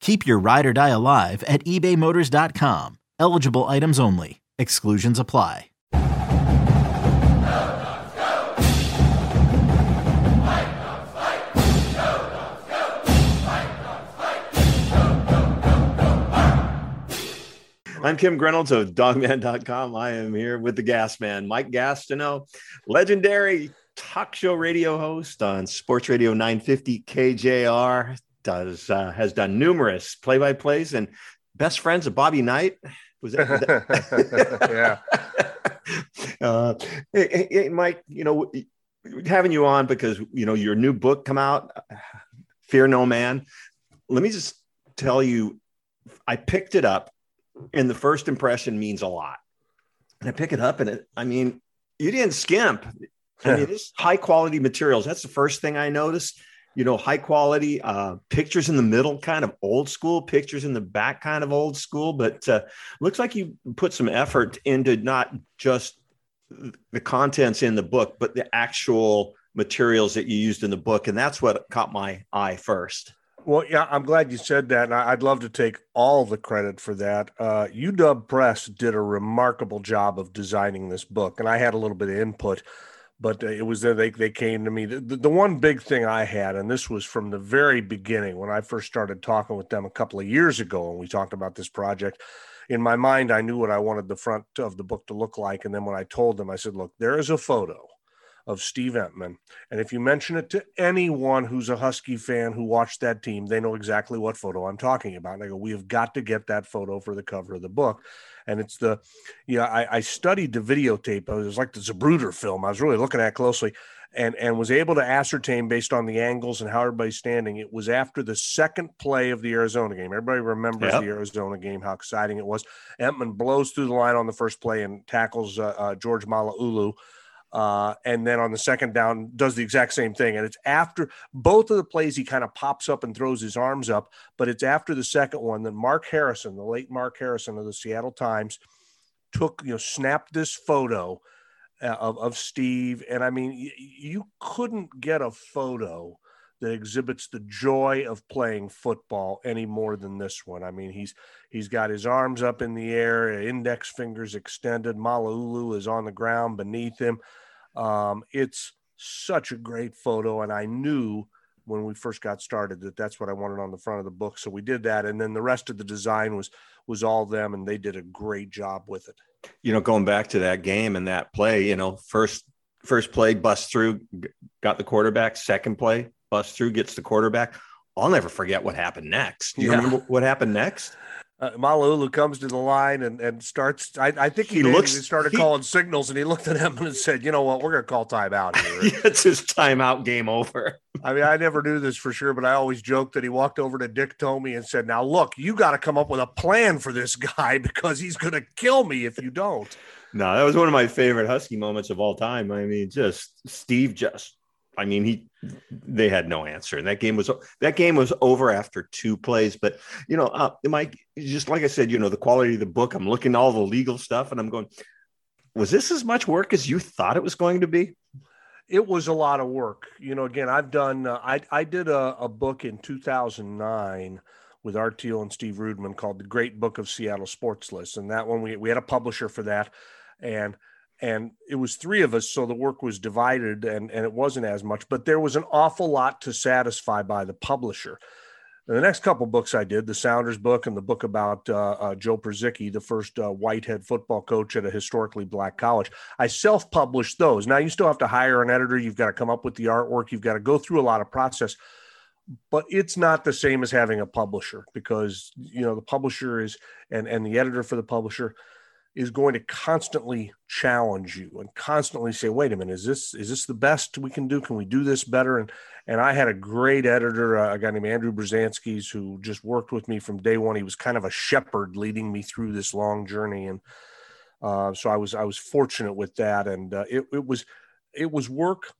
Keep your ride or die alive at ebaymotors.com. Eligible items only. Exclusions apply. I'm Kim Grinolds of dawgman.com. I am here with the gas man, Mike Gastineau, legendary talk show radio host on Sports Radio 950 KJR. Does uh, has done numerous play-by-plays and best friends of Bobby Knight. Was that? yeah. uh, hey, hey, Mike, you know, having you on because you know your new book come out, Fear No Man. Let me just tell you, I picked it up and the first impression means a lot. And I pick it up and it, I mean, you didn't skimp. I mean, it's high quality materials. That's the first thing I noticed. You know, high quality uh, pictures in the middle, kind of old school, pictures in the back, kind of old school. But uh, looks like you put some effort into not just the contents in the book, but the actual materials that you used in the book. And that's what caught my eye first. Well, yeah, I'm glad you said that. And I'd love to take all the credit for that. Uh, UW Press did a remarkable job of designing this book, and I had a little bit of input, but uh, it was there they, they came to me. The, the one big thing I had, and this was from the very beginning when I first started talking with them a couple of years ago, and we talked about this project. In my mind, I knew what I wanted the front of the book to look like. And then when I told them, I said, look, there is a photo of Steve Emtman. And if you mention it to anyone who's a Husky fan who watched that team, they know exactly what photo I'm talking about. And I go, we have got to get that photo for the cover of the book. And it's the, yeah, I, I studied the videotape. It was like the Zapruder film. I was really looking at closely and, and was able to ascertain based on the angles and how everybody's standing. It was after the second play of the Arizona game. Everybody remembers yep. the Arizona game, how exciting it was. Entman blows through the line on the first play and tackles uh, uh, George Malauulu uh, and then on the second down does the exact same thing. And it's after both of the plays he kind of pops up and throws his arms up, but it's after the second one that Mark Harrison, the late Mark Harrison of the Seattle Times, took you know snapped this photo uh, of of Steve, and I mean you couldn't get a photo that exhibits the joy of playing football any more than this one. I mean, he's he's got his arms up in the air, index fingers extended. Malauulu is on the ground beneath him. Um, it's such a great photo, and I knew when we first got started that that's what I wanted on the front of the book. So we did that, and then the rest of the design was was all them, and they did a great job with it. You know, going back to that game and that play, you know, first first play bust through, got the quarterback. Second play busts through, gets the quarterback. I'll never forget what happened next. Do you yeah. remember what happened next? Uh, Malauulu comes to the line and, and starts. I, I think he, he looks. He started he, calling signals, and he looked at him and said, "You know what? We're going to call timeout here." it's his timeout. Game over. I mean, I never knew this for sure, but I always joked that he walked over to Dick Tomey and said, "Now look, you got to come up with a plan for this guy because he's going to kill me if you don't." No, that was one of my favorite Husky moments of all time. I mean, just Steve just I mean, he they had no answer, and that game was that game was over after two plays. But you know, uh, Mike, just like I said, you know, the quality of the book. I'm looking at all the legal stuff, and I'm going, was this as much work as you thought it was going to be? It was a lot of work. You know, again, I've done. Uh, I I did a, a book in 2009 with Art Thiel and Steve Rudman called The Great Book of Seattle Sports Lists, and that one we we had a publisher for that, and and it was three of us so the work was divided and, and it wasn't as much but there was an awful lot to satisfy by the publisher the next couple books I did, the Sounders book and the book about uh, uh, Joe Purzycki, the first uh, white head football coach at a historically black college, I self published those. Now, you still have to hire an editor. You've got to come up with the artwork. You've got to go through a lot of process. But it's not the same as having a publisher because, you know, the publisher is, and, and the editor for the publisher, is going to constantly challenge you and constantly say, "Wait a minute, is this is this the best we can do? Can we do this better?" And and I had a great editor, uh, a guy named Andrew Berzanskis, who just worked with me from day one. He was kind of a shepherd leading me through this long journey, and uh, so I was I was fortunate with that. And uh, it it was it was work,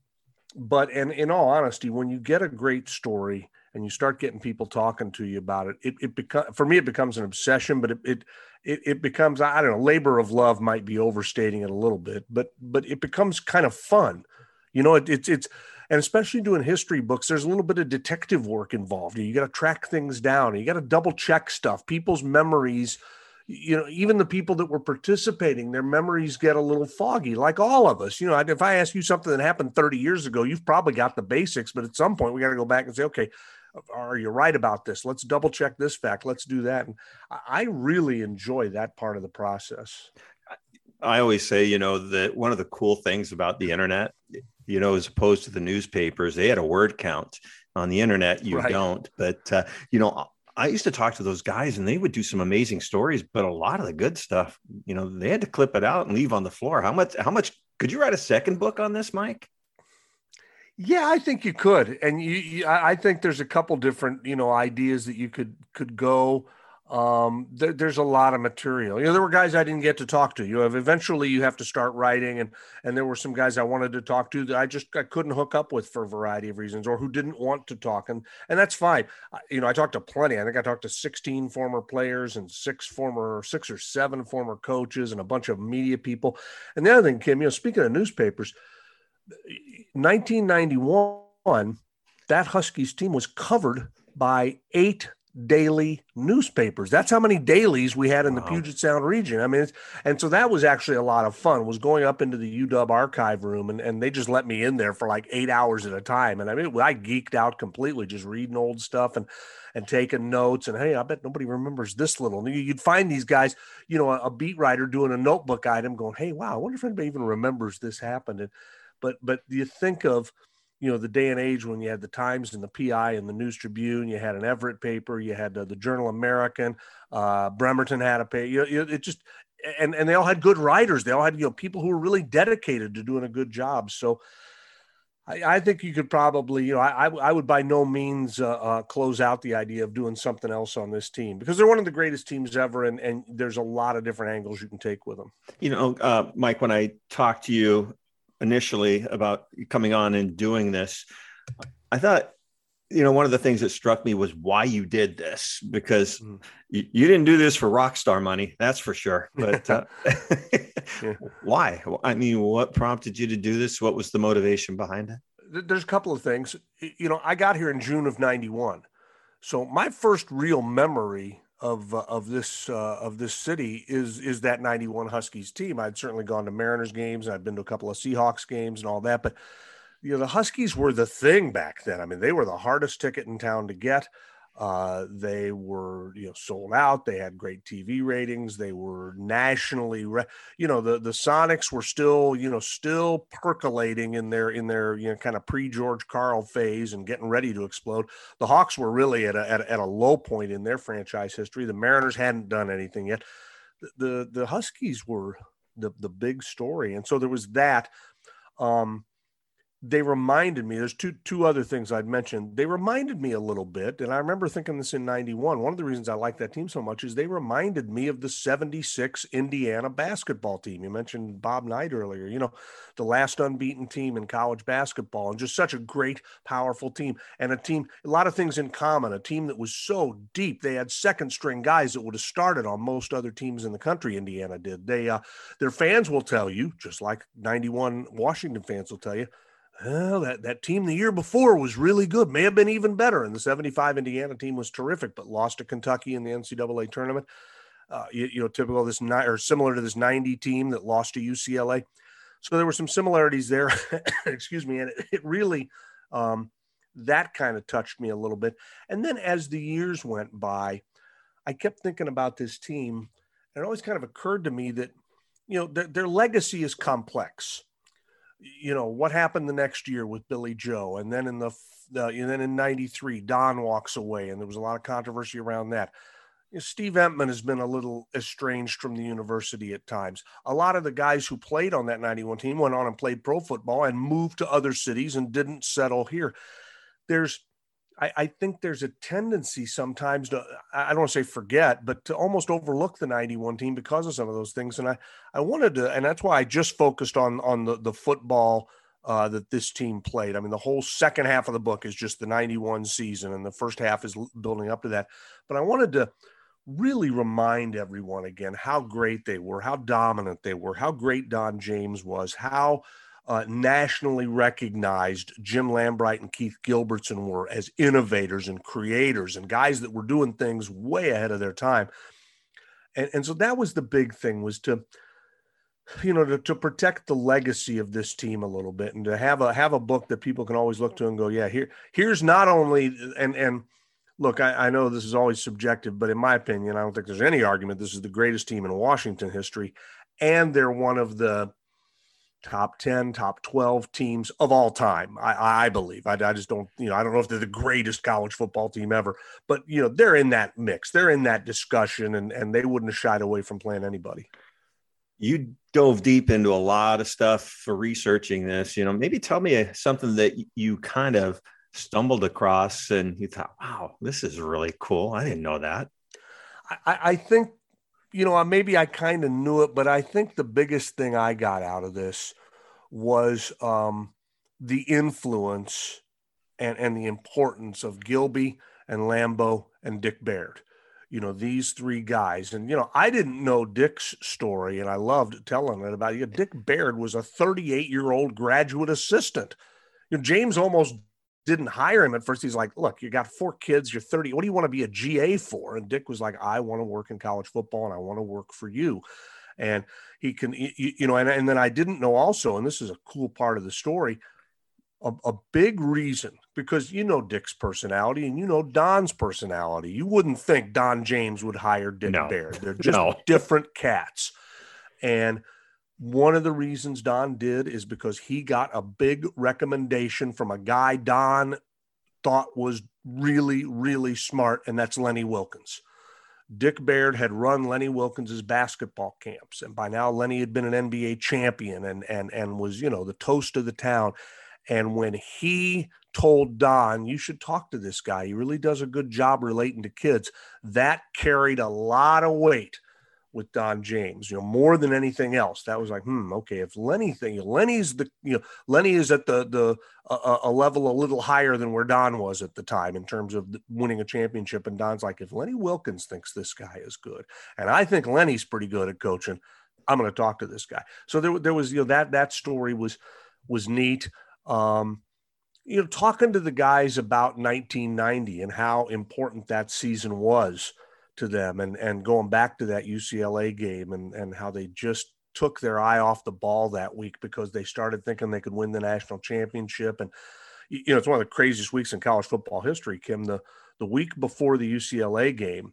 but and in all honesty, when you get a great story and you start getting people talking to you about it, it, it becomes for me it becomes an obsession, but it, it it, it becomes I don't know labor of love might be overstating it a little bit, but but it becomes kind of fun. You know, it, it's it's and especially doing history books, there's a little bit of detective work involved. You got to track things down. You got to double check stuff. People's memories, you know, even the people that were participating, their memories get a little foggy, like all of us. You know, if I ask you something that happened 30 years ago, you've probably got the basics, but at some point we got to go back and say, okay, are you right about this? Let's double check this fact. Let's do that. And I really enjoy that part of the process. I always say, you know, that one of the cool things about the internet, you know, as opposed to the newspapers, they had a word count on the internet. You right. don't, but, uh, you know, I used to talk to those guys and they would do some amazing stories, but a lot of the good stuff, you know, they had to clip it out and leave on the floor. How much, how much could you write a second book on this, Mike? Yeah, I think you could, and you, you, I think there's a couple different, you know, ideas that you could could go. Um, there, there's a lot of material. You know, there were guys I didn't get to talk to. You have eventually you have to start writing, and and there were some guys I wanted to talk to that I just I couldn't hook up with for a variety of reasons, or who didn't want to talk, and and that's fine. You know, I talked to plenty. I think I talked to 16 former players and six former six or seven former coaches and a bunch of media people. And the other thing, Kim, you know, speaking of newspapers 1991, that Huskies team was covered by eight daily newspapers. That's how many dailies we had in the Puget Sound region. I mean, and so that was actually a lot of fun. Was going up into the UW archive room, and, and they just let me in there for like eight hours at a time. And I mean, I geeked out completely, just reading old stuff and and taking notes. And hey, I bet nobody remembers this little. You'd find these guys, you know, a, a beat writer doing a notebook item, going, "Hey, wow, I wonder if anybody even remembers this happened." And but but you think of you know the day and age when you had the Times and the PI and the News Tribune, you had an Everett paper, you had uh, the Journal American, uh, Bremerton had a paper. You, you, it just and and they all had good writers. They all had you know people who were really dedicated to doing a good job. So. I, I think you could probably, you know, I, I would by no means uh, uh, close out the idea of doing something else on this team because they're one of the greatest teams ever, and, and there's a lot of different angles you can take with them. You know, uh, Mike, when I talked to you initially about coming on and doing this, I thought, you know, one of the things that struck me was why you did this because mm. you, you, didn't do this for rock star money, that's for sure. But uh, yeah. why? I mean, what prompted you to do this? What was the motivation behind it? There's a couple of things. You know, I got here in June of 91. So my first real memory of uh, of this uh, of this city is is that 91 Huskies team. I'd certainly gone to Mariners games, and I'd been to a couple of Seahawks games and all that, but you know the Huskies were the thing back then. I mean, they were the hardest ticket in town to get. Uh, they were, you know, sold out. They had great TV ratings. They were nationally, re- you know, the the Sonics were still, you know, still percolating in their in their you know kind of pre George Karl phase and getting ready to explode. The Hawks were really at a, at at a low point in their franchise history. The Mariners hadn't done anything yet. The the, the Huskies were the the big story, and so there was that. Um, they reminded me there's two two other things I'd mentioned. They reminded me a little bit, and I remember thinking this in 91. One of the reasons I like that team so much is they reminded me of the 76 Indiana basketball team. You mentioned Bob Knight earlier, you know, the last unbeaten team in college basketball, and just such a great, powerful team. And a team, a lot of things in common, a team that was so deep. They had second string guys that would have started on most other teams in the country, Indiana did. They uh their fans will tell you, just like 91 Washington fans will tell you well, that, that team the year before was really good, may have been even better. And the 75 Indiana team was terrific, but lost to Kentucky in the NCAA tournament. Uh, you, you, know, typical this ni- or similar to this 90 team that lost to UCLA. So there were some similarities there. Excuse me. And it, it really, um, that kind of touched me a little bit. And then as the years went by, I kept thinking about this team. And it always kind of occurred to me that, you know, their, their legacy is complex. You know, what happened the next year with Billy Joe? And then in the, the and then in 93, Don walks away. And there was a lot of controversy around that. Steve Emtman has been a little estranged from the university at times. A lot of the guys who played on that 91 team went on and played pro football and moved to other cities and didn't settle here. There's, I, I think there's a tendency sometimes to, I don't want to say forget, but to almost overlook the 91 team because of some of those things. And I, I wanted to, and that's why I just focused on, on the, the football uh, that this team played. I mean, the whole second half of the book is just the 91 season, and the first half is building up to that. But I wanted to really remind everyone again how great they were, how dominant they were, how great Don James was, how uh, nationally recognized Jim Lambright and Keith Gilbertson were as innovators and creators and guys that were doing things way ahead of their time. And, and so that was the big thing was to, you know, to, to protect the legacy of this team a little bit and to have a have a book that people can always look to and go, yeah, here here's not only and and look, I, I, know this is always subjective, but in my opinion, I don't think there's any argument this is the greatest team in Washington history. And they're one of the top 10, top 12 teams of all time, I, I believe. I, I just don't, you know, I don't know if they're the greatest college football team ever, but, you know, they're in that mix. They're in that discussion, and, and they wouldn't have shied away from playing anybody. You dove deep into a lot of stuff for researching this. You know, maybe tell me uh, something that you kind of – stumbled across and you thought, wow, this is really cool. I didn't know that. I, I think, you know, maybe I kind of knew it, but I think the biggest thing I got out of this was um, the influence and, and the importance of Gilby and Lambo and Dick Baird. You know, these three guys. And, you know, I didn't know Dick's story and I loved telling it about you. Dick Baird was a 38 year old graduate assistant. You know, James almost didn't hire him at first. He's like, look, you got four kids, you're 30. What do you want to be a GA for? And Dick was like, I want to work in college football and I want to work for you. And he can, you, know, and, and then I didn't know also, and this is a cool part of the story, a, a big reason because you know Dick's personality and you know Don's personality. You wouldn't think Don James would hire Dick no. Baird. They're just no. different cats. And one of the reasons Don did is because he got a big recommendation from a guy Don thought was really, really smart, and that's Lenny Wilkens. Dick Baird had run Lenny Wilkens's basketball camps, and by now Lenny had been an NBA champion and and and was you know the toast of the town. And when he told Don, "You should talk to this guy. He really does a good job relating to kids," that carried a lot of weight with Don James, you know, more than anything else. That was like, hmm, okay, if Lenny thing, Lenny's the, you know, Lenny is at the the a, a, level a little higher than where Don was at the time in terms of winning a championship. And Don's like, if Lenny Wilkens thinks this guy is good, and I think Lenny's pretty good at coaching, I'm going to talk to this guy. So there, there was, you know, that that story was was neat. Um, you know, talking to the guys about 1990 and how important that season was to them and and going back to that UCLA game and and how they just took their eye off the ball that week because they started thinking they could win the national championship and you know it's one of the craziest weeks in college football history Kim the the week before the UCLA game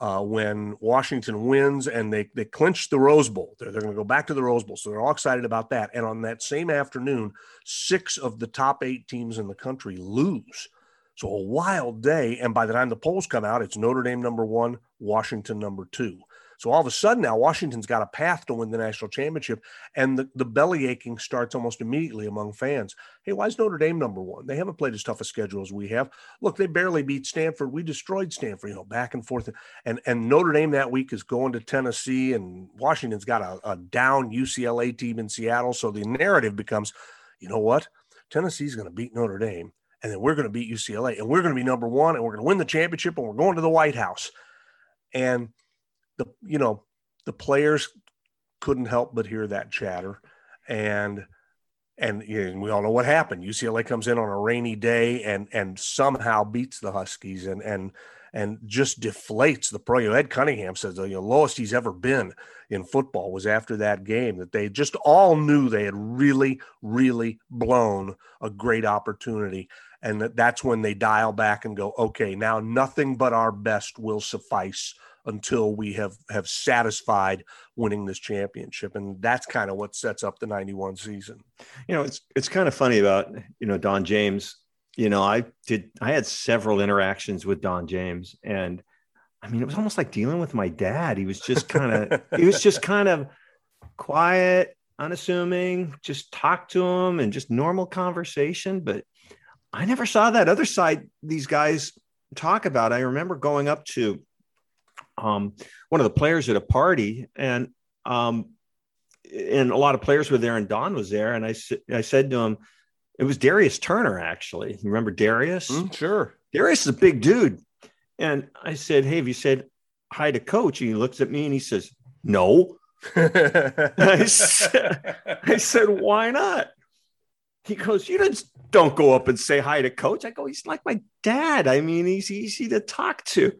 uh, when Washington wins and they they clinch the Rose Bowl. They're, they're going to go back to the Rose Bowl. So they're all excited about that. And on that same afternoon, six of the top eight teams in the country lose. So a wild day. And by the time the polls come out, it's Notre Dame number one, Washington number two. So all of a sudden now Washington's got a path to win the national championship. And the, the belly aching starts almost immediately among fans. Hey, why is Notre Dame number one? They haven't played as tough a schedule as we have. Look, they barely beat Stanford. We destroyed Stanford, you know, back and forth. And and Notre Dame that week is going to Tennessee, and Washington's got a, a down UCLA team in Seattle. So the narrative becomes, you know what? Tennessee's going to beat Notre Dame and then we're going to beat UCLA and we're going to be number one and we're going to win the championship and we're going to the White House. And the, you know, the players couldn't help but hear that chatter. And, and, know, we all know what happened. UCLA comes in on a rainy day and, and somehow beats the Huskies and, and, and just deflates the pro. You know, Ed Cunningham says the you know, lowest he's ever been in football was after that game. That they just all knew they had really, really blown a great opportunity and that, that's when they dial back and go, okay, now nothing but our best will suffice until we have have satisfied winning this championship and that's kind of what sets up the 91 season you know it's it's kind of funny about you know don james you know i did i had several interactions with don james and i mean it was almost like dealing with my dad. He was just kind of he was just kind of quiet unassuming just talk to him and just normal conversation. But i never saw that other side these guys talk about. I remember going up to um, one of the players at a party, and um, and a lot of players were there, and Don was there, and I I said to him, it was Darius Turner actually. You remember Darius? Mm, sure. Darius is a big dude, and I said, hey, have you said hi to Coach? And he looks at me and he says, no. I, said, I said, why not? He goes, you just don't go up and say hi to Coach. I go, he's like my dad. I mean, he's easy to talk to.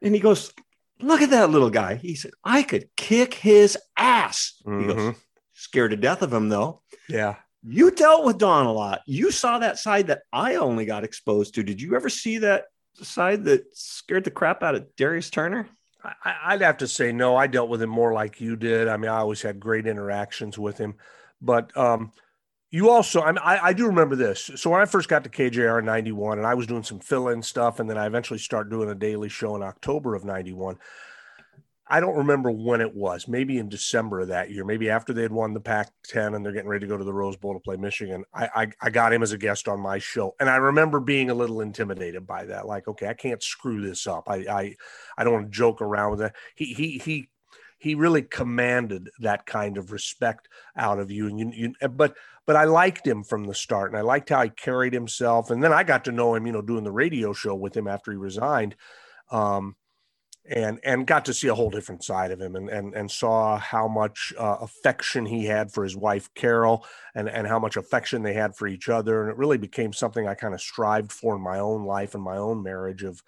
And he goes, look at that little guy. He said, I could kick his ass. Mm-hmm. He goes, mm-hmm. scared to death of him, though. Yeah. You dealt with Don a lot. You saw that side that I only got exposed to. Did you ever see that side that scared the crap out of Darius Turner? I, would have to say no. I dealt with him more like you did. I mean, I always had great interactions with him, but um, you also, I, mean, I, I do remember this. So when I first got to KJR in '91, and I was doing some fill-in stuff, and then I eventually started doing a daily show in October of '91. I don't remember when it was. Maybe in December of that year. Maybe after they had won the Pac-10 and they're getting ready to go to the Rose Bowl to play Michigan. I, I, I got him as a guest on my show, and I remember being a little intimidated by that. Like, okay, I can't screw this up. I I, I don't want to joke around with that. He he he he really commanded that kind of respect out of you. And you, you, but but I liked him from the start, and I liked how he carried himself. And then I got to know him, you know, doing the radio show with him after he resigned, um, and and got to see a whole different side of him, and and and saw how much uh, affection he had for his wife Carol, and and how much affection they had for each other, and it really became something I kind of strived for in my own life and my own marriage of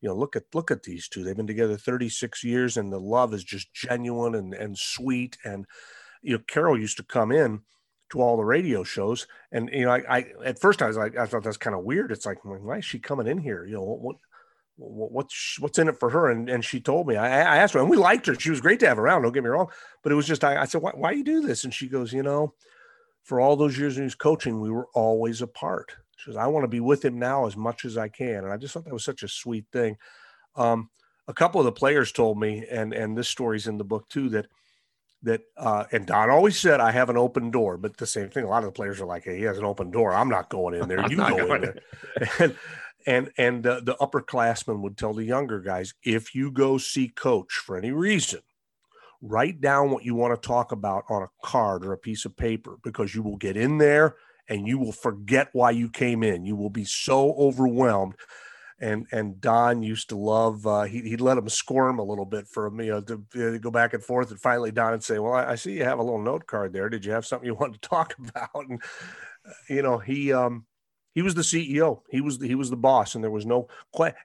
you know look at look at these two. They've been together 36 years and the love is just genuine and and sweet. And you know carol used to come in to all the radio shows and you know i, I at first i was like i thought that's kind of weird. It's like why is she coming in here? You know what, what's what's in it for her and and she told me I, I asked her and we liked her she was great to have around don't get me wrong but it was just i, I said why, why you do this and she goes you know for all those years he was coaching we were always apart she goes, I want to be with him now as much as I can. And I just thought that was such a sweet thing. Um, a couple of the players told me, and and this story's in the book too, that that uh, and Don always said I have an open door, but the same thing. A lot of the players are like, "Hey, he has an open door. I'm not going in there. You go in there." and and and uh, the upperclassmen would tell the younger guys, if you go see coach for any reason, write down what you want to talk about on a card or a piece of paper because you will get in there and you will forget why you came in. You will be so overwhelmed. And and Don used to love. Uh, he he'd let him squirm a little bit for him, you know, to, to go back and forth. And finally, Don would say, "Well, I, I, see you have a little note card there. Did you have something you wanted to talk about?" And uh, you know, he um he was the CEO. He was the, he was the boss, and there was no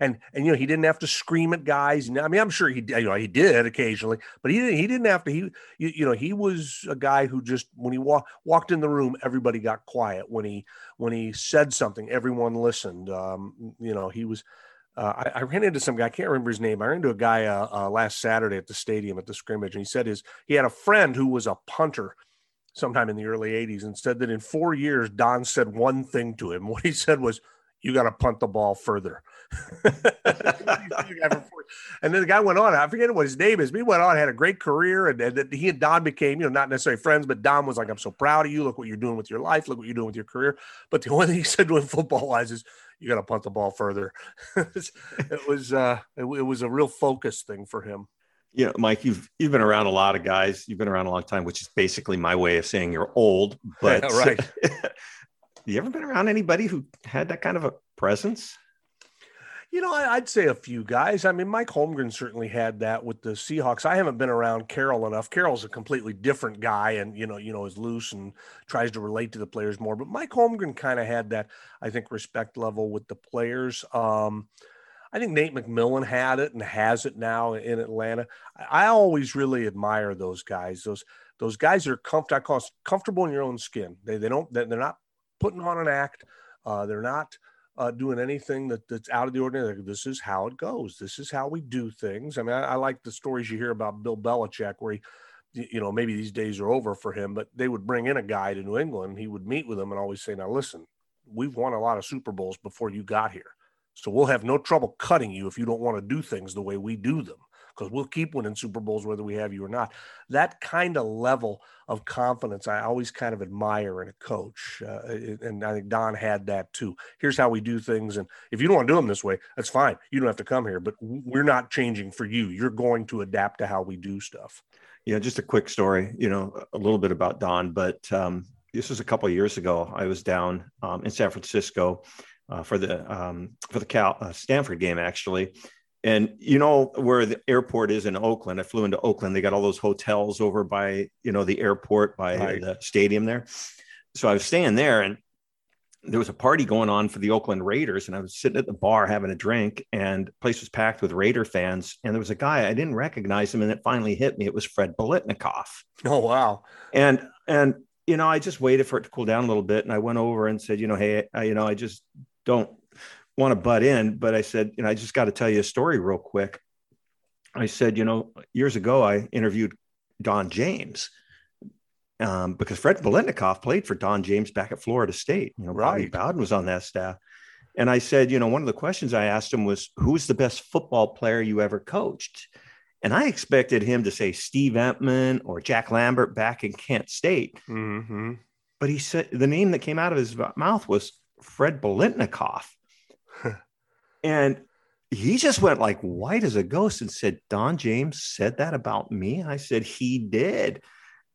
and and you know he didn't have to scream at guys. I mean, I'm sure he you know he did occasionally, but he didn't he didn't have to. He you, you know he was a guy who just when he walked walked in the room, everybody got quiet. When he when he said something, everyone listened. Um, you know he was. Uh, I, I, ran into some guy. I can't remember his name. I ran into a guy uh, uh, last Saturday at the stadium at the scrimmage, and he said his he had a friend who was a punter sometime in the early 80s and said that in four years, Don said one thing to him. What he said was, You got to punt the ball further. and then the guy went on. I forget what his name is. But he went on, had a great career, and, and he and Don became, you know, not necessarily friends, but Don was like, "I'm so proud of you. Look what you're doing with your life. Look what you're doing with your career." But the only thing he said to him football wise is, "You got to punt the ball further." it was, uh, it, it was a real focus thing for him you know, Mike, you've you've been around a lot of guys. You've been around a long time, which is basically my way of saying you're old. But right, you ever been around anybody who had that kind of a presence? You know, I'd say a few guys. I mean, Mike Holmgren certainly had that with the Seahawks. I haven't been around Carroll enough. Carroll's a completely different guy, and you know, you know, is loose and tries to relate to the players more. But Mike Holmgren kind of had that, I think, respect level with the players. Um, I think Nate McMillan had it and has it now in Atlanta. I always really admire those guys. Those those guys are comfortable. I call comfortable in your own skin. They they don't they're not putting on an act. Uh, they're not uh, doing anything that, that's out of the ordinary. This is how it goes. This is how we do things. I mean, I, I like the stories you hear about Bill Belichick, where he, you know, maybe these days are over for him, but they would bring in a guy to New England. He would meet with them and always say, "Now listen, we've won a lot of Super Bowls before you got here, so we'll have no trouble cutting you if you don't want to do things the way we do them." because we'll keep winning Super Bowls whether we have you or not. That kind of level of confidence, I always kind of admire in a coach, uh, and I think Don had that too. Here's how we do things, and if you don't want to do them this way, that's fine. You don't have to come here, but we're not changing for you. You're going to adapt to how we do stuff. Yeah, just a quick story. You know, a little bit about Don, but um, this was a couple years ago. I was down um, in San Francisco. Uh, for the um, for the Cal uh, Stanford game actually, and you know where the airport is in Oakland. I flew into Oakland. They got all those hotels over by you know the airport by right. the stadium there. So I was staying there, and there was a party going on for the Oakland Raiders, and I was sitting at the bar having a drink, and the place was packed with Raider fans. And there was a guy I didn't recognize him, and it finally hit me. It was Fred Biletnikoff. Oh wow! And and you know I just waited for it to cool down a little bit, and I went over and said, you know, hey, I, you know, I just don't want to butt in, but I said, you know, I just got to tell you a story real quick. I said, you know, years ago I interviewed Don James um, because Fred Biletnikoff played for Don James back at Florida State. You know, right. Bobby Bowden was on that staff. And I said, you know, one of the questions I asked him was, who's the best football player you ever coached? And I expected him to say Steve Emtman or Jack Lambert back in Kent State. Mm-hmm. But he said the name that came out of his mouth was Fred Biletnikoff. and he just went like white as a ghost and said, Don James said that about me. I said, he did.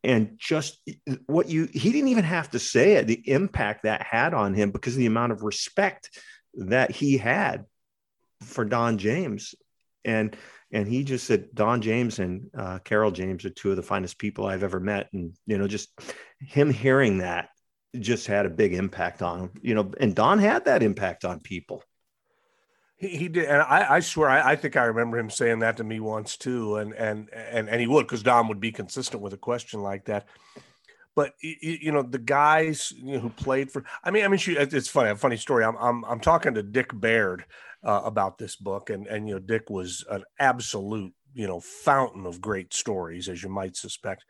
And just what you, he didn't even have to say it, the impact that had on him because of the amount of respect that he had for Don James. And, and he just said, Don James and uh, Carol James are two of the finest people I've ever met. And, you know, just him hearing that just had a big impact on you know, and Don had that impact on people. He, he did, and I, I swear, I, I, think I remember him saying that to me once too, and and and and he would, because Don would be consistent with a question like that. But you know, the guys you know, who played for, I mean, I mean, she, it's funny, a funny story. I'm I'm I'm talking to Dick Baird uh, about this book, and and you know, Dick was an absolute you know fountain of great stories, as you might suspect,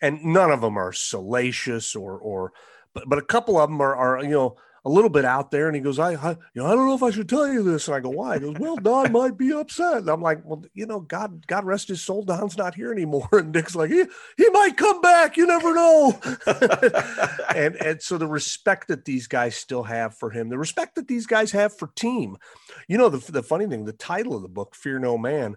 and none of them are salacious or or, but but a couple of them are are you know a little bit out there and he goes, I, I, you know, I don't know if I should tell you this. And I go, why? He goes, well, Don might be upset. And I'm like, well, you know, God, God rest his soul. Don's not here anymore. And Dick's like, he, he might come back. You never know. and, and so the respect that these guys still have for him, the respect that these guys have for team, you know, the, the funny thing, the title of the book, Fear No Man,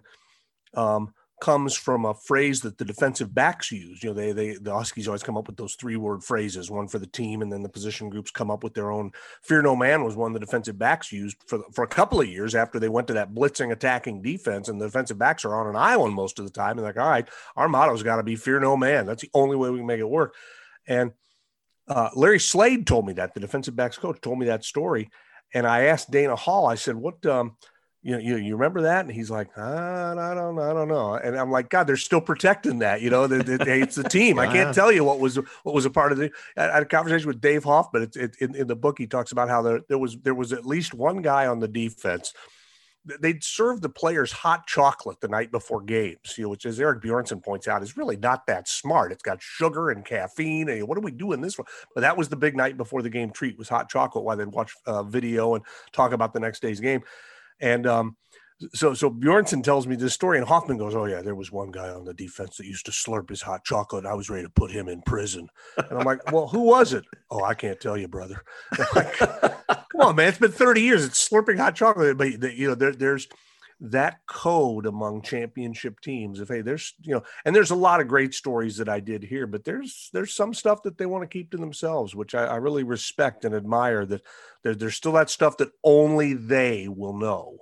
um, comes from a phrase that the defensive backs use. You know, they they the Huskies always come up with those three word phrases, one for the team, and then the position groups come up with their own. Fear no man was one the defensive backs used for for a couple of years after they went to that blitzing attacking defense, and the defensive backs are on an island most of the time. And like, all right, our motto's got to be fear no man. That's the only way we can make it work. And uh, Larry Slade told me that the defensive backs coach told me that story, and I asked Dana Hall. I said, what um, you you, you remember that? And he's like, ah, I don't I don't know. And I'm like, God, they're still protecting that. You know, they, they, it's the team. I can't tell you what was what was a part of the. I had a conversation with Dave Hoffman. It's it, in, in the book he talks about how there there was there was at least one guy on the defense. They'd serve the players hot chocolate the night before games, you know, which, as Eric Bjornson points out, is really not that smart. It's got sugar and caffeine. And what are we doing this for? But that was the big night before the game treat was hot chocolate while they'd watch uh, video and talk about the next day's game. And um, so so Bjornson tells me this story, and Hoffman goes, "Oh yeah, there was one guy on the defense that used to slurp his hot chocolate. I was ready to put him in prison." And I'm like, "Well, who was it?" "Oh, I can't tell you, brother." Like, Come on, man! It's been 30 years. It's slurping hot chocolate, but you know there, there's that code among championship teams. If hey, there's you know, and there's a lot of great stories that I did here, but there's there's some stuff that they want to keep to themselves, which I, I really respect and admire. That there, there's still that stuff that only they will know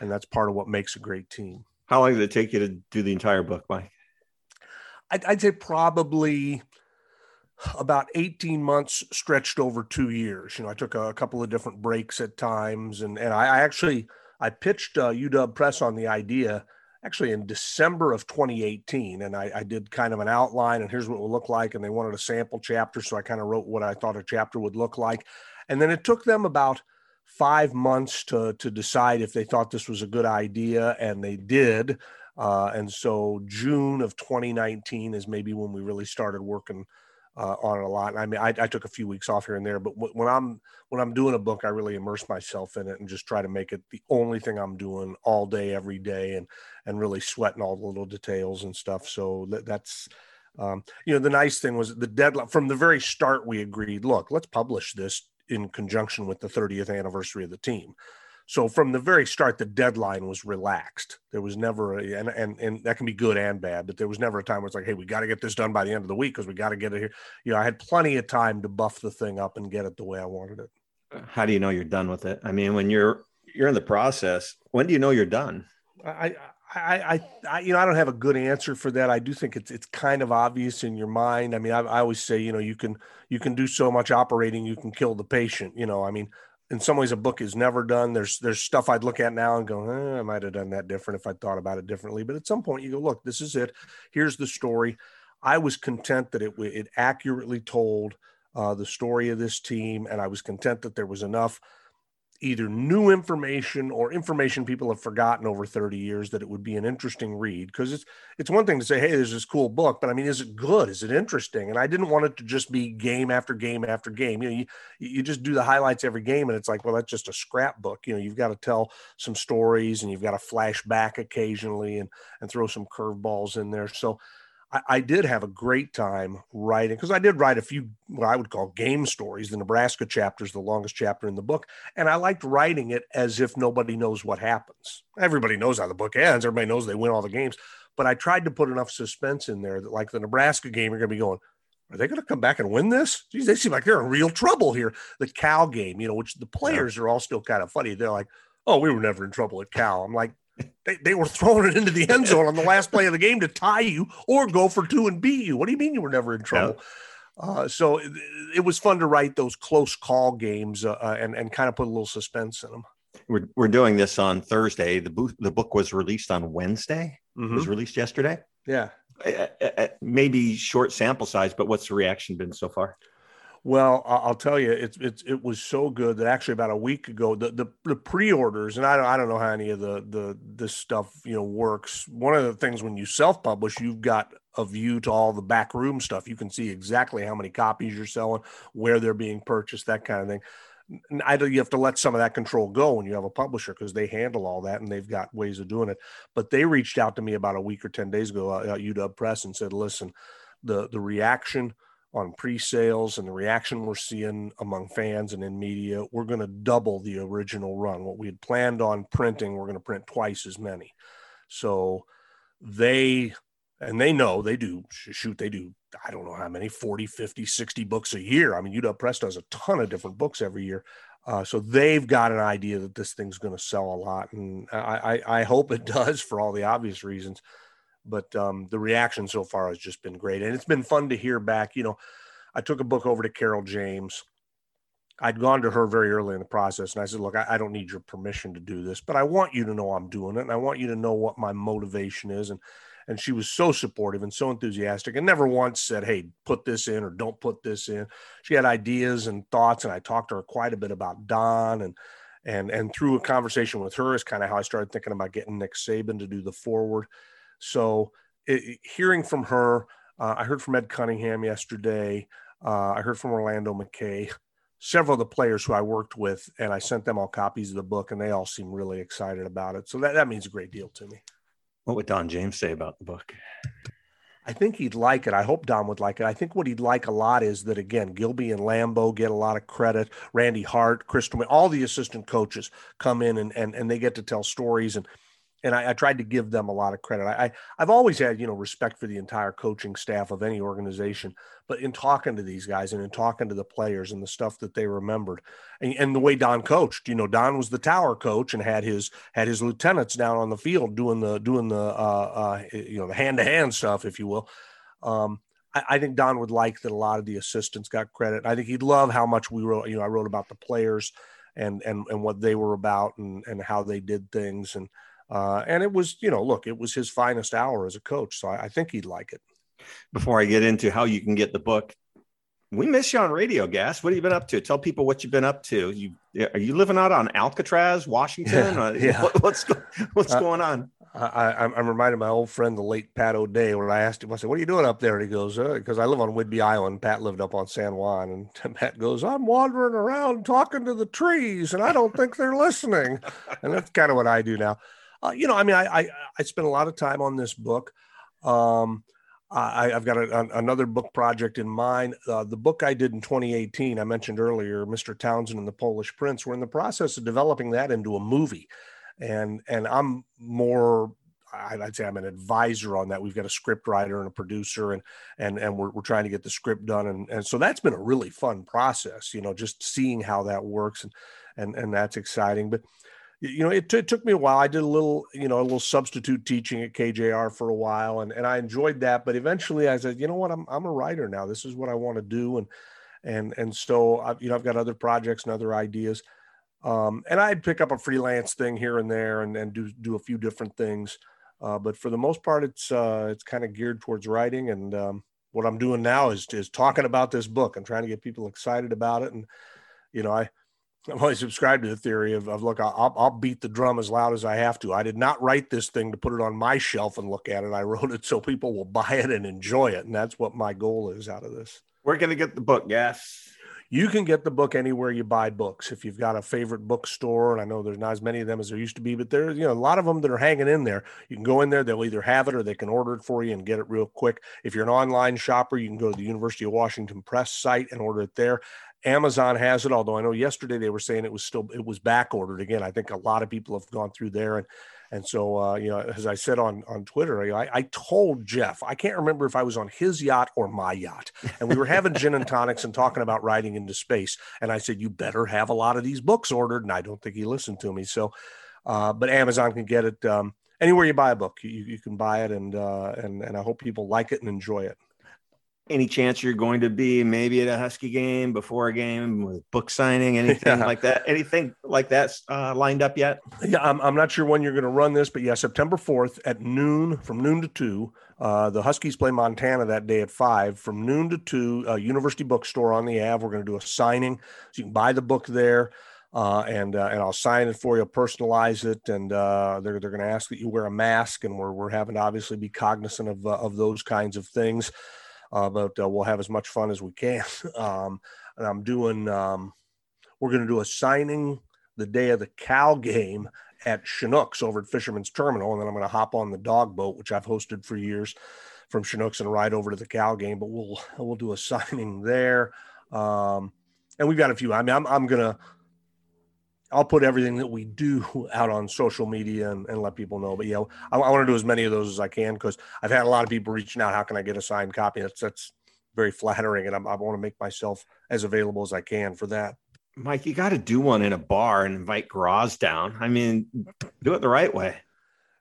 and that's part of what makes a great team. How long did it take you to do the entire book, Mike? I'd, I'd say probably about 18 months stretched over two years. You know, I took a, couple of different breaks at times, and and I, I actually I pitched uh, UW Press on the idea actually in December of 2018, and I, I, did kind of an outline, and here's what it will look like, and they wanted a sample chapter, so I kind of wrote what I thought a chapter would look like, and then it took them about five months to to decide if they thought this was a good idea, and they did. Uh, and so June of 2019 is maybe when we really started working uh, on it a lot. And I mean, I, I, took a few weeks off here and there, but w- when I'm when I'm doing a book, I really immerse myself in it and just try to make it the only thing I'm doing all day, every day, and and really sweating all the little details and stuff. So that, that's um, you know the nice thing was the deadline from the very start. We agreed, look, let's publish this in conjunction with the 30th anniversary of the team. So from the very start, the deadline was relaxed. There was never, a, and, and and that can be good and bad, but there was never a time where it's like, hey, we got to get this done by the end of the week because we got to get it here. You know, I had plenty of time to buff the thing up and get it the way I wanted it. Uh, how do you know you're done with it? I mean, when you're you're in the process, when do you know you're done? I, I, I, I, you know, I don't have a good answer for that. I do think it's it's kind of obvious in your mind. I mean, I, I always say, you know, you can you can do so much operating, you can kill the patient. You know, I mean, in some ways a book is never done. There's there's stuff I'd look at now and go, eh, I might have done that different if I thought about it differently. But at some point you go, look, this is it. Here's the story. I was content that it it accurately told uh, the story of this team, and I was content that there was enough either new information or information people have forgotten over 30 years that it would be an interesting read because it's it's one thing to say hey there's this cool book but i mean is it good? Is it interesting? And i didn't want it to just be game after game after game. You know you, you just do the highlights every game and it's like well that's just a scrapbook. You know you've got to tell some stories and you've got to flash back occasionally and and throw some curveballs in there. So I, I did have a great time writing because I did write a few what I would call game stories. The Nebraska chapter is the longest chapter in the book, and I liked writing it as if nobody knows what happens. Everybody knows how the book ends. Everybody knows they win all the games, but I tried to put enough suspense in there that, like the Nebraska game, you're going to be going, are they going to come back and win this? Geez, they seem like they're in real trouble here. The Cal game, you know, which the players are all still kind of funny. They're like, oh, we were never in trouble at Cal. I'm like, they, they were throwing it into the end zone on the last play of the game to tie you or go for two and beat you. What do you mean you were never in trouble? Yeah. Uh, so it, it, was fun to write those close call games uh, uh, and, and kind of put a little suspense in them. We're, we're doing this on Thursday. The book, the book was released on Wednesday. Mm-hmm. It was released yesterday. Yeah. Maybe short sample size, but what's the reaction been so far? Well, I'll tell you, it's it's it was so good that actually about a week ago, the the, the pre-orders, and I don't I don't know how any of the the this stuff you know works. One of the things when you self-publish, you've got a view to all the back room stuff. You can see exactly how many copies you're selling, where they're being purchased, that kind of thing. I you have to let some of that control go when you have a publisher because they handle all that and they've got ways of doing it. But they reached out to me about a week or ten days ago uh, at UW Press and said, "Listen, the the reaction." On pre-sales and the reaction we're seeing among fans and in media, we're going to double the original run. What we had planned on printing, we're going to print twice as many. So they and they know they do shoot they do i don't know how many 40 50 60 books a year i mean uw press does a ton of different books every year uh, so they've got an idea that this thing's going to sell a lot and I, I, I hope it does for all the obvious reasons but um, the reaction so far has just been great and it's been fun to hear back you know i took a book over to carol james. I'd gone to her very early in the process and i said look I, I, don't need your permission to do this but i want you to know i'm doing it and i want you to know what my motivation is and and she was so supportive and so enthusiastic and never once said hey put this in or don't put this in. She had ideas and thoughts and i talked to her quite a bit about don and and and through a conversation with her is kind of how i started thinking about getting nick saban to do the foreword so it, hearing from her, uh, I heard from Ed Cunningham yesterday. Uh, I heard from Orlando McKay, several of the players who I worked with, and I sent them all copies of the book, and they all seem really excited about it. So that, that means a great deal to me. What would Don James say about the book? I think he'd like it. I hope Don would like it. I think what he'd like a lot is that again, Gilby and Lambo get a lot of credit. Randy Hart, Crystal, all the assistant coaches come in and, and and they get to tell stories and and I, I, tried to give them a lot of credit. I, I have always had you know respect for the entire coaching staff of any organization, but in talking to these guys and in talking to the players and the stuff that they remembered, and, and the way Don coached, you know, Don was the tower coach and had his had his lieutenants down on the field doing the doing the uh, uh, you know the hand to hand stuff, if you will. Um, I, I think Don would like that a lot of the assistants got credit. I think he'd love how much we wrote. You know, I wrote about the players and and and what they were about and and how they did things and uh, and it was, you know, look, it was his finest hour as a coach. So I, I think he'd like it. Before I get into how you can get the book, We miss you on radio, Gas. What have you been up to? Tell people what you've been up to. You are you living out on Alcatraz, Washington? Yeah, yeah. What, what's what's Uh, going on? I, I'm, I'm reminded of my old friend, the late Pat O'Day, when I asked him, I said, What are you doing up there? And he goes, Because I live on Whidbey Island. Pat lived up on San Juan. And Pat goes, I'm wandering around talking to the trees, and I don't think they're listening. And that's kind of what I do now. Uh, you know, I mean, I, I, I spent a lot of time on this book. Um, I, I've got a, an, another book project in mind. Uh, the book I did in 2018, I mentioned earlier, Mr. Townsend and the Polish Prince. We're in the process of developing that into a movie, and and I'm more. I'd say I'm an advisor on that. We've got a script writer and a producer, and and and we're, we're trying to get the script done, and and so that's been a really fun process. You know, just seeing how that works, and and and that's exciting. But you know, it, t- it took me a while. I did a little, you know, a little substitute teaching at KJR for a while, and, and I enjoyed that. But eventually, I said, you know what, I'm I'm a writer now. This is what I want to do, and and and so I've, you know, I've got other projects and other ideas, um, and I'd pick up a freelance thing here and there, and and do do a few different things. Uh, but for the most part, it's uh, it's kind of geared towards writing, and um, what I'm doing now is is talking about this book. I'm trying to get people excited about it, and you know, I I've always subscribed to the theory of, of look, I'll, I'll beat the drum as loud as I have to. I did not write this thing to put it on my shelf and look at it. I wrote it so people will buy it and enjoy it. And that's what my goal is out of this. We're gonna get the book, yes. You can get the book anywhere you buy books. If you've got a favorite bookstore, and I know there's not as many of them as there used to be, but there's you know a lot of them that are hanging in there. You can go in there; they'll either have it or they can order it for you and get it real quick. If you're an online shopper, you can go to the University of Washington Press site and order it there. Amazon has it, although I know yesterday they were saying it was still it was back ordered again. I think a lot of people have gone through there and and so uh, you know, as I said on on Twitter, I, I told Jeff I can't remember if I was on his yacht or my yacht, and we were having gin and tonics and talking about riding into space. And I said, you better have a lot of these books ordered, and I don't think he listened to me. So, uh, but Amazon can get it um, anywhere you buy a book. You, you can buy it, and uh, and and I hope people like it and enjoy it. Any chance you're going to be maybe at a Husky game before a game with book signing, anything Yeah. like that? Anything like that uh, lined up yet? Yeah, I'm, I'm not sure when you're going to run this, but yeah, September 4th at noon, from noon to 2. Uh, the Huskies play Montana that day at 5. From noon to 2, uh, University Bookstore on the Ave. We're going to do a signing. So you can buy the book there. Uh, and uh, and I'll sign it for you, personalize it, and uh, they're they're going to ask that you wear a mask, and we're we're having to obviously be cognizant of uh, of those kinds of things, uh, but uh, we'll have as much fun as we can. Um, and I'm doing um, we're going to do a signing the day of the Cal game at Chinooks over at Fisherman's Terminal, and then I'm going to hop on the dog boat, which I've hosted for years, from Chinooks and ride over to the Cal game. But we'll we'll do a signing there, um, and we've got a few. I mean, I'm I'm gonna I'll put everything that we do out on social media and, and let people know. But yeah, I, I want to do as many of those as I can because I've had a lot of people reaching out. How can I get a signed copy? That's that's very flattering, and I'm, I want to make myself as available as I can for that. Mike, you got to do one in a bar and invite Groz down. I mean, do it the right way.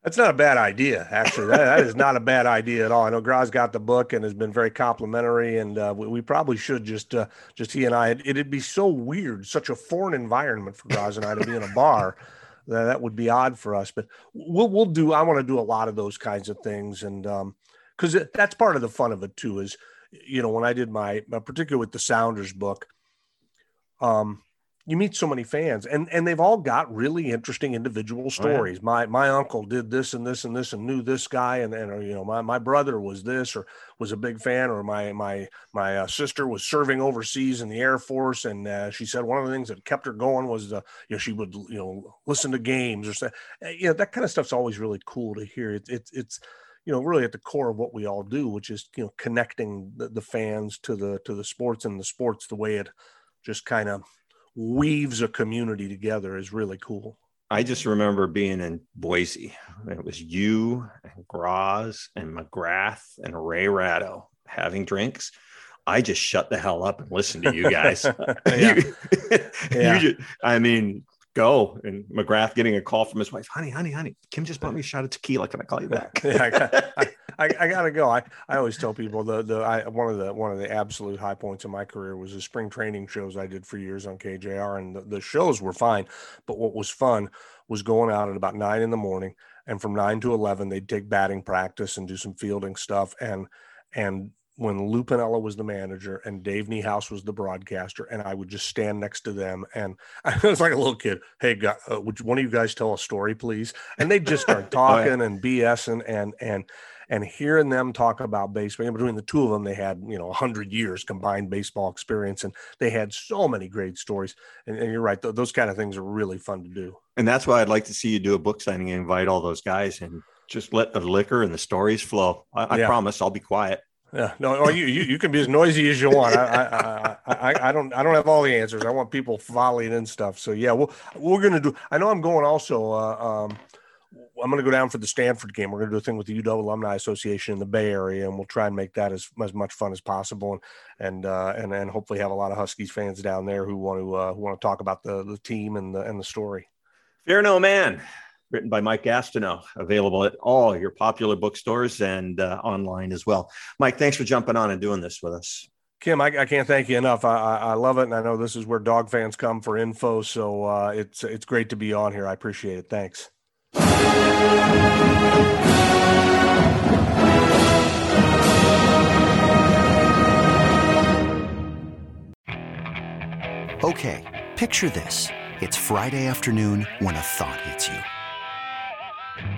That's not a bad idea, actually. that, that is not a bad idea at all. I know Groz got the book and has been very complimentary, and uh, we, we probably should just uh, just he and I. It, it'd be so weird, such a foreign environment for Groz and I to be in a bar. That that would be odd for us, but we'll we'll do. I want to do a lot of those kinds of things, and because that's part of the fun of it too. Is you know when I did my, my particularly with the Sounders book, um, you meet so many fans and and they've all got really interesting individual stories. My my uncle did this and this and this and knew this guy and and or, you know my, my brother was this or was a big fan or my my my uh, sister was serving overseas in the air force and uh, she said one of the things that kept her going was uh, you know she would you know listen to games or say you know that kind of stuff's always really cool to hear. It's it's it's you know really at the core of what we all do which is you know connecting the, the fans to the to the sports and the sports the way it just kind of weaves a community together is really cool. I just remember being in Boise. It was you and Groz and McGrath and Ray Ratto having drinks. I just shut the hell up and listened to you guys. Yeah. you, Yeah. you just, I mean, go. And McGrath getting a call from his wife, honey, honey, honey, Kim just bought me a shot of tequila. Can I call you back? Yeah, I, got- I, I, I gotta go. I, I always tell people the the I, one of the one of the absolute high points of my career was the spring training shows I did for years on KJR, and the, the shows were fine, but what was fun was going out at about nine in the morning, and from nine to eleven they'd take batting practice and do some fielding stuff, and and when Lou Piniella was the manager and Dave Niehaus was the broadcaster, and I would just stand next to them, and I was like a little kid. Hey, guy, uh, would one of you guys tell a story, please? And they'd just start talking oh, yeah. and BSing, and and and hearing them talk about baseball. Between the two of them, they had you know hundred years combined baseball experience, and they had so many great stories. And, and you're right; th- those kind of things are really fun to do. And that's why I'd like to see you do a book signing and invite all those guys and just let the liquor and the stories flow. I, I yeah. promise I'll be quiet. Yeah, no, or you, you, you can be as noisy as you want. I, I, I, I, don't, I don't have all the answers. I want people volleying and stuff. So yeah, we'll, we're gonna do. I know I'm going also. Uh, um, I'm to go down for the Stanford game. We're to do a thing with the UW Alumni Association in the Bay Area, and we'll try and make that as, as much fun as possible, and and uh, and and hopefully have a lot of Huskies fans down there who want to uh, who want to talk about the the team and the and the story. Fear no man written by Mike Gastineau, available at all your popular bookstores and uh, online as well. Mike, thanks for jumping on and doing this with us. Kim, I, I can't thank you enough. I, I, I, love it, and I know this is where dog fans come for info. So uh, it's it's great to be on here. I appreciate it. Thanks. Okay, picture this: it's Friday afternoon when a thought hits you.